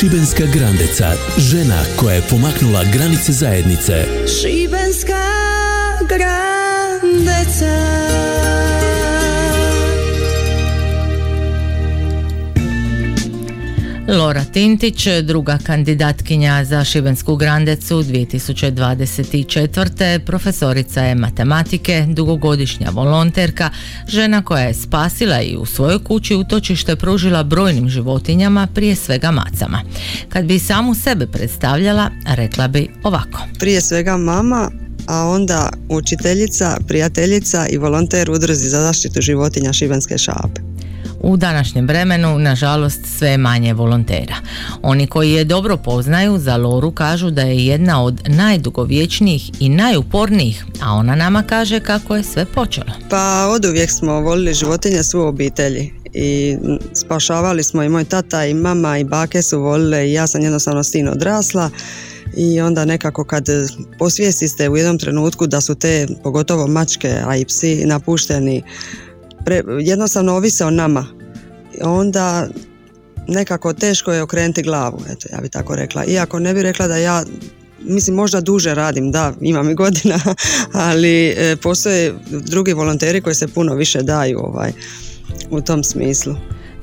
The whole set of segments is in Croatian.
Šibenska Grandeca, žena koja je pomaknula granice zajednice. Šibenska Grandeca Lora Tintić, druga kandidatkinja za Šibensku Grandecu 2024. profesorica je matematike, dugogodišnja volonterka, žena koja je spasila i u svojoj kući utočište pružila brojnim životinjama, prije svega macama. Kad bi samu sebe predstavljala, rekla bi ovako. Prije svega mama, a onda učiteljica, prijateljica i volonter udruzi za zaštitu životinja Šibenske šape. U današnjem vremenu, nažalost, sve je manje volontera. Oni koji je dobro poznaju za Loru kažu da je jedna od najdugovječnijih i najupornijih, a ona nama kaže kako je sve počelo. Pa od uvijek smo volili životinje su obitelji i spašavali smo i moj tata i mama i bake su volile i ja sam jednostavno s odrasla i onda nekako kad posvijestiste u jednom trenutku da su te pogotovo mačke a i psi napušteni pre, jednostavno ovise o nama. Onda nekako teško je okrenuti glavu, eto, ja bi tako rekla. Iako ne bi rekla da ja mislim možda duže radim, da, imam i godina, ali e, postoje drugi volonteri koji se puno više daju ovaj, u tom smislu.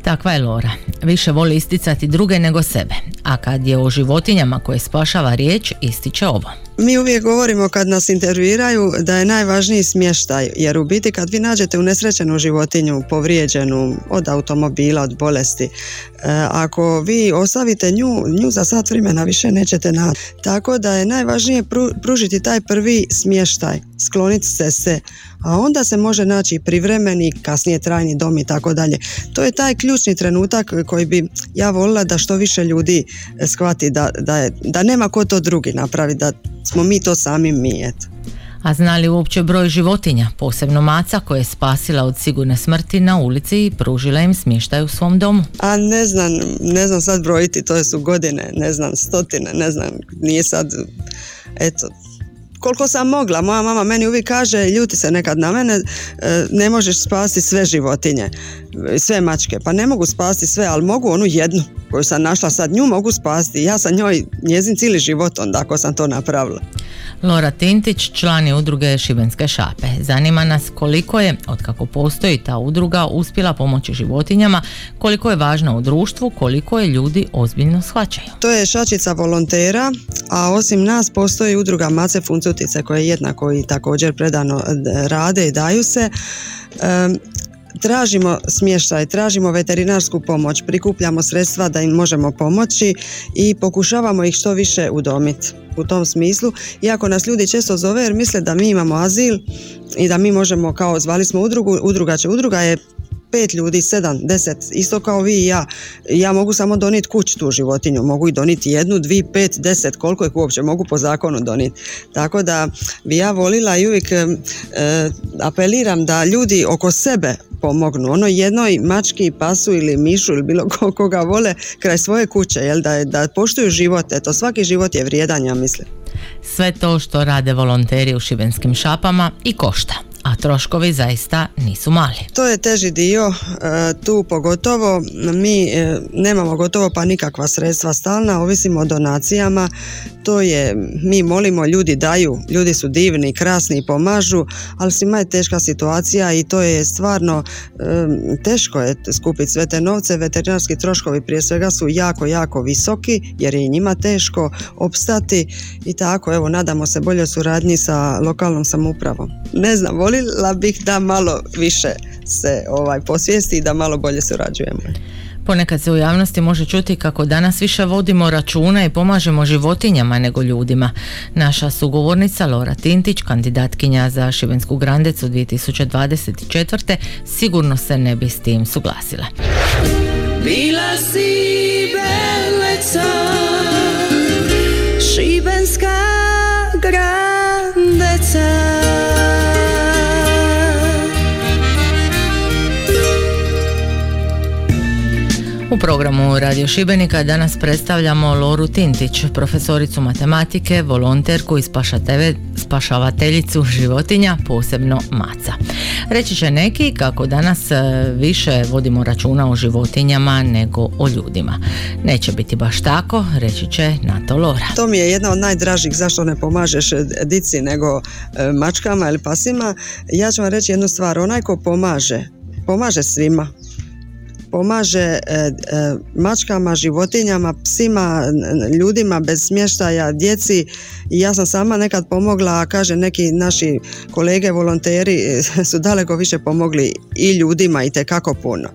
Takva je Lora. Više voli isticati druge nego sebe. A kad je o životinjama koje spašava riječ, ističe ovo. Mi uvijek govorimo kad nas intervjuiraju da je najvažniji smještaj, jer u biti kad vi nađete unesrećenu životinju, povrijeđenu od automobila, od bolesti, e, ako vi ostavite nju, nju za sat vremena više nećete naći. Tako da je najvažnije pružiti taj prvi smještaj, skloniti se se, a onda se može naći privremeni, kasnije trajni dom i tako dalje. To je taj ključni trenutak koji bi ja volila da što više ljudi shvati da, da, je, da nema ko to drugi napravi, da smo mi to sami mi, eto. A zna li uopće broj životinja, posebno maca koje je spasila od sigurne smrti na ulici i pružila im smještaj u svom domu? A ne znam, ne znam sad brojiti, to su godine, ne znam, stotine, ne znam, nije sad, eto, koliko sam mogla. Moja mama meni uvijek kaže, ljuti se nekad na mene, e, ne možeš spasiti sve životinje, sve mačke. Pa ne mogu spasiti sve, ali mogu onu jednu koju sam našla sad, nju mogu spasiti. Ja sam njoj njezin cijeli život onda ako sam to napravila. Lora Tintić, član je udruge Šibenske šape. Zanima nas koliko je, otkako postoji ta udruga, uspjela pomoći životinjama, koliko je važna u društvu, koliko je ljudi ozbiljno shvaćaju. To je šačica volontera, a osim nas postoji udruga Mace Funcutice koje jednako i također predano rade i daju se. Tražimo smještaj, tražimo veterinarsku pomoć, prikupljamo sredstva da im možemo pomoći i pokušavamo ih što više udomiti u tom smislu. Iako nas ljudi često zove jer misle da mi imamo azil i da mi možemo kao zvali smo udrugu, udruga će, udruga je pet ljudi, sedam, deset, isto kao vi i ja. Ja mogu samo donijeti kući tu životinju, mogu i donijeti jednu, dvi, pet, deset, koliko ih uopće mogu po zakonu donijeti. Tako da bi ja volila i uvijek e, apeliram da ljudi oko sebe pomognu. Ono jednoj mački, pasu ili mišu ili bilo koga vole kraj svoje kuće, jel, da, da poštuju život. Eto, svaki život je vrijedan, ja mislim. Sve to što rade volonteri u šibenskim šapama i košta a troškovi zaista nisu mali. To je teži dio, e, tu pogotovo mi e, nemamo gotovo pa nikakva sredstva stalna, ovisimo o donacijama, to je, mi molimo, ljudi daju, ljudi su divni, krasni, pomažu, ali svima je teška situacija i to je stvarno e, teško je skupiti sve te novce, veterinarski troškovi prije svega su jako, jako visoki jer je i njima teško opstati i tako, evo, nadamo se bolje suradnji sa lokalnom samoupravom. Ne znam, voli volila bih da malo više se ovaj posvijesti i da malo bolje surađujemo. Ponekad se u javnosti može čuti kako danas više vodimo računa i pomažemo životinjama nego ljudima. Naša sugovornica Lora Tintić, kandidatkinja za Šibensku grandecu 2024. sigurno se ne bi s tim suglasila. Bila si U programu Radio Šibenika danas predstavljamo Loru Tintić, profesoricu matematike, volonterku i spašavateljicu životinja, posebno maca. Reći će neki kako danas e, više vodimo računa o životinjama nego o ljudima. Neće biti baš tako, reći će na to Lora. To mi je jedna od najdražih zašto ne pomažeš dici nego e, mačkama ili pasima. Ja ću vam reći jednu stvar, onaj ko pomaže, pomaže svima pomaže e, e, mačkama, životinjama, psima, ljudima bez smještaja, djeci ja sam sama nekad pomogla, a kaže neki naši kolege volonteri su daleko više pomogli i ljudima i kako puno.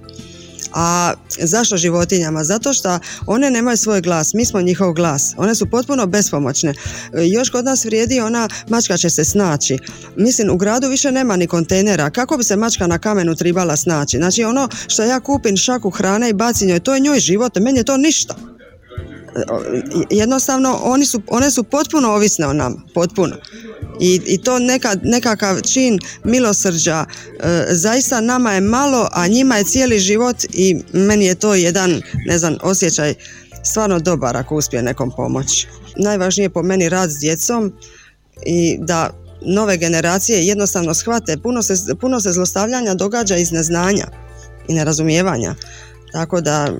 A zašto životinjama? Zato što one nemaju svoj glas, mi smo njihov glas. One su potpuno bespomoćne. Još kod nas vrijedi ona mačka će se snaći. Mislim, u gradu više nema ni kontejnera. Kako bi se mačka na kamenu tribala snaći? Znači ono što ja kupim šaku hrane i bacim njoj, to je njoj život, meni je to ništa jednostavno oni su, one su potpuno ovisne o nama, potpuno. I, i to neka, nekakav čin milosrđa e, zaista nama je malo, a njima je cijeli život i meni je to jedan, ne znam, osjećaj stvarno dobar ako uspije nekom pomoći. Najvažnije po meni rad s djecom i da nove generacije jednostavno shvate, puno se, puno se zlostavljanja događa iz neznanja i nerazumijevanja. Tako da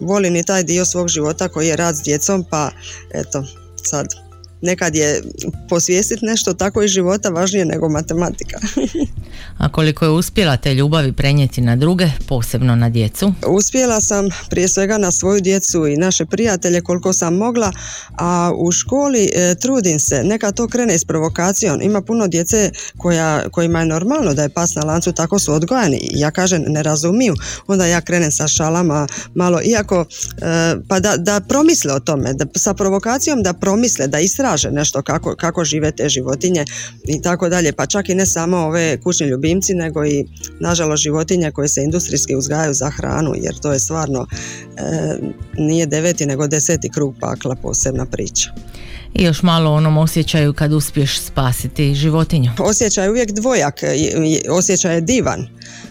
volim i taj dio svog života koji je rad s djecom, pa eto, sad nekad je posvijestiti nešto tako iz života važnije nego matematika. A koliko je uspjela te ljubavi prenijeti na druge, posebno na djecu? Uspjela sam prije svega na svoju djecu i naše prijatelje koliko sam mogla, a u školi e, trudim se, neka to krene s provokacijom. Ima puno djece koja, kojima je normalno da je pas na lancu, tako su odgojani. Ja kažem ne razumiju, onda ja krenem sa šalama malo, iako e, pa da, da promisle o tome, da, sa provokacijom da promisle, da istraže nešto kako, kako žive te životinje i tako dalje, pa čak i ne samo ove kućni ljubimci, nego i nažalost životinje koje se industrijski uzgajaju za hranu, jer to je stvarno e, nije deveti nego deseti krug pakla, posebna priča. I još malo onom osjećaju kad uspiješ spasiti životinju. Osjećaj je uvijek dvojak, osjećaj je divan.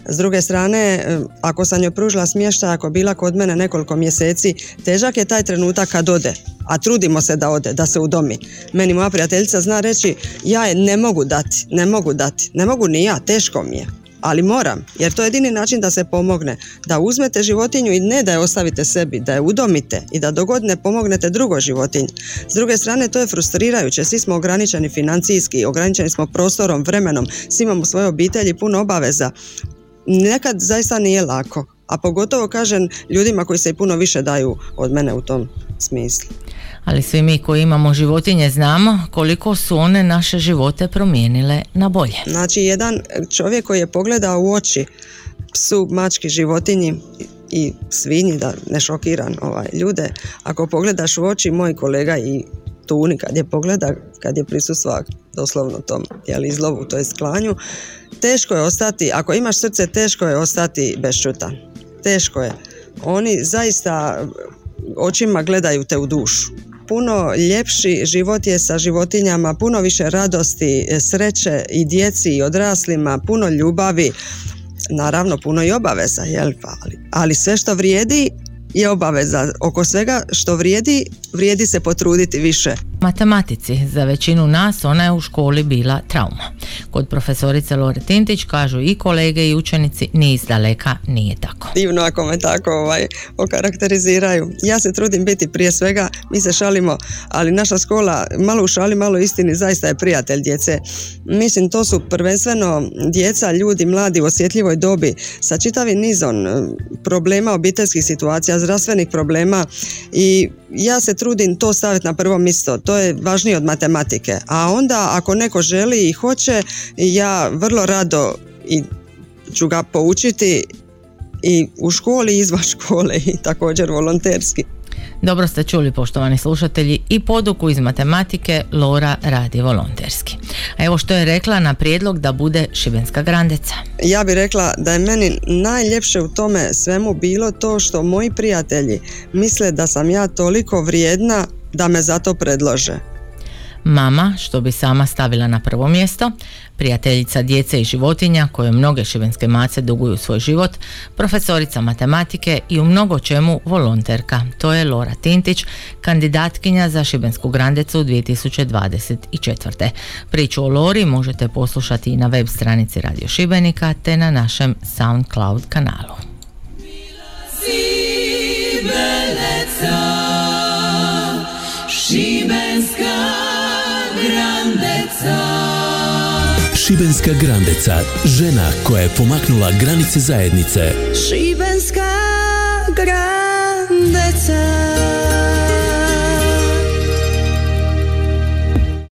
S druge strane, e, ako sam joj pružila smještaj, ako bila kod mene nekoliko mjeseci, težak je taj trenutak kad ode, a trudimo se da ode, da se udomi. Meni moja prijateljica zna reći, ja je ne mogu dati, ne mogu dati, ne mogu ni ja, teško mi je ali moram, jer to je jedini način da se pomogne. Da uzmete životinju i ne da je ostavite sebi, da je udomite i da dogodne pomognete drugoj životinji. S druge strane, to je frustrirajuće. Svi smo ograničeni financijski, ograničeni smo prostorom, vremenom, svi imamo svoje obitelji, puno obaveza. Nekad zaista nije lako, a pogotovo kažem ljudima koji se i puno više daju od mene u tom smislu ali svi mi koji imamo životinje znamo koliko su one naše živote promijenile na bolje. Znači jedan čovjek koji je pogledao u oči psu, mački, životinji i svinji, da ne šokiran ovaj, ljude, ako pogledaš u oči moj kolega i Tuni kad je pogleda, kad je prisustva doslovno tom jeli, izlovu, to je sklanju, teško je ostati, ako imaš srce, teško je ostati bešćutan. Teško je. Oni zaista očima gledaju te u dušu puno ljepši život je sa životinjama, puno više radosti, e, sreće i djeci i odraslima, puno ljubavi, naravno puno i obaveza, jel? Pa, ali, ali sve što vrijedi je obaveza. Oko svega što vrijedi, vrijedi se potruditi više matematici. Za većinu nas ona je u školi bila trauma. Kod profesorice Lore Tintić kažu i kolege i učenici ni daleka nije tako. Divno ako me tako ovaj, okarakteriziraju. Ja se trudim biti prije svega, mi se šalimo, ali naša škola malo u šali, malo istini zaista je prijatelj djece. Mislim to su prvenstveno djeca, ljudi, mladi u osjetljivoj dobi sa čitavim nizom eh, problema obiteljskih situacija, zdravstvenih problema i ja se trudim to staviti na prvo mjesto. To je važnije od matematike. A onda ako neko želi i hoće, ja vrlo rado i ću ga poučiti i u školi i izvan škole i također volonterski. Dobro ste čuli poštovani slušatelji i poduku iz matematike Lora radi volonterski. A evo što je rekla na prijedlog da bude Šibenska grandeca. Ja bih rekla da je meni najljepše u tome svemu bilo to što moji prijatelji misle da sam ja toliko vrijedna da me zato predlože. Mama, što bi sama stavila na prvo mjesto, prijateljica djece i životinja koje mnoge šibenske mace duguju svoj život, profesorica matematike i u mnogo čemu volonterka. To je Lora Tintić, kandidatkinja za Šibensku grandecu 2024. Priču o Lori možete poslušati i na web stranici Radio Šibenika te na našem SoundCloud kanalu. Šibenska Šibenska grandeca, žena koja je pomaknula granice zajednice.